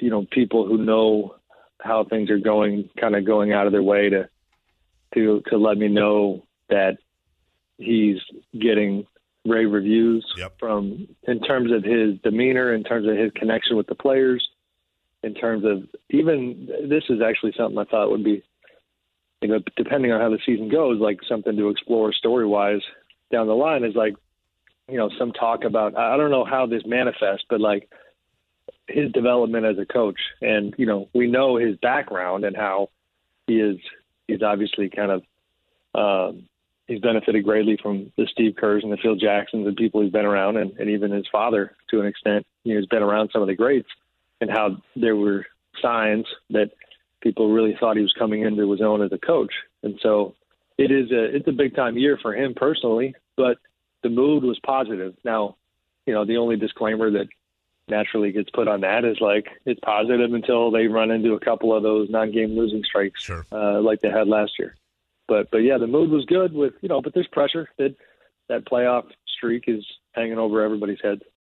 you know people who know how things are going, kind of going out of their way to to to let me know that he's getting rave reviews Yep. from in terms of his demeanor, in terms of his connection with the players, in terms of even this is actually something I thought would be, you know, depending on how the season goes, like something to explore story wise down the line is like, you know, some talk about I don't know how this manifests, but like his development as a coach, and you know, we know his background and how he is. He's obviously kind of. Um, he's benefited greatly from the Steve Kerrs and the Phil Jacksons and people he's been around, and, and even his father to an extent. You know, he's been around some of the greats, and how there were signs that people really thought he was coming into his own as a coach. And so, it is a it's a big time year for him personally, but the mood was positive. Now, you know, the only disclaimer that naturally gets put on that is like it's positive until they run into a couple of those non-game losing streaks, Sure. uh, like they had last year. But but yeah, the mood was good with you know, but there's pressure that that playoff streak is hanging over everybody's heads.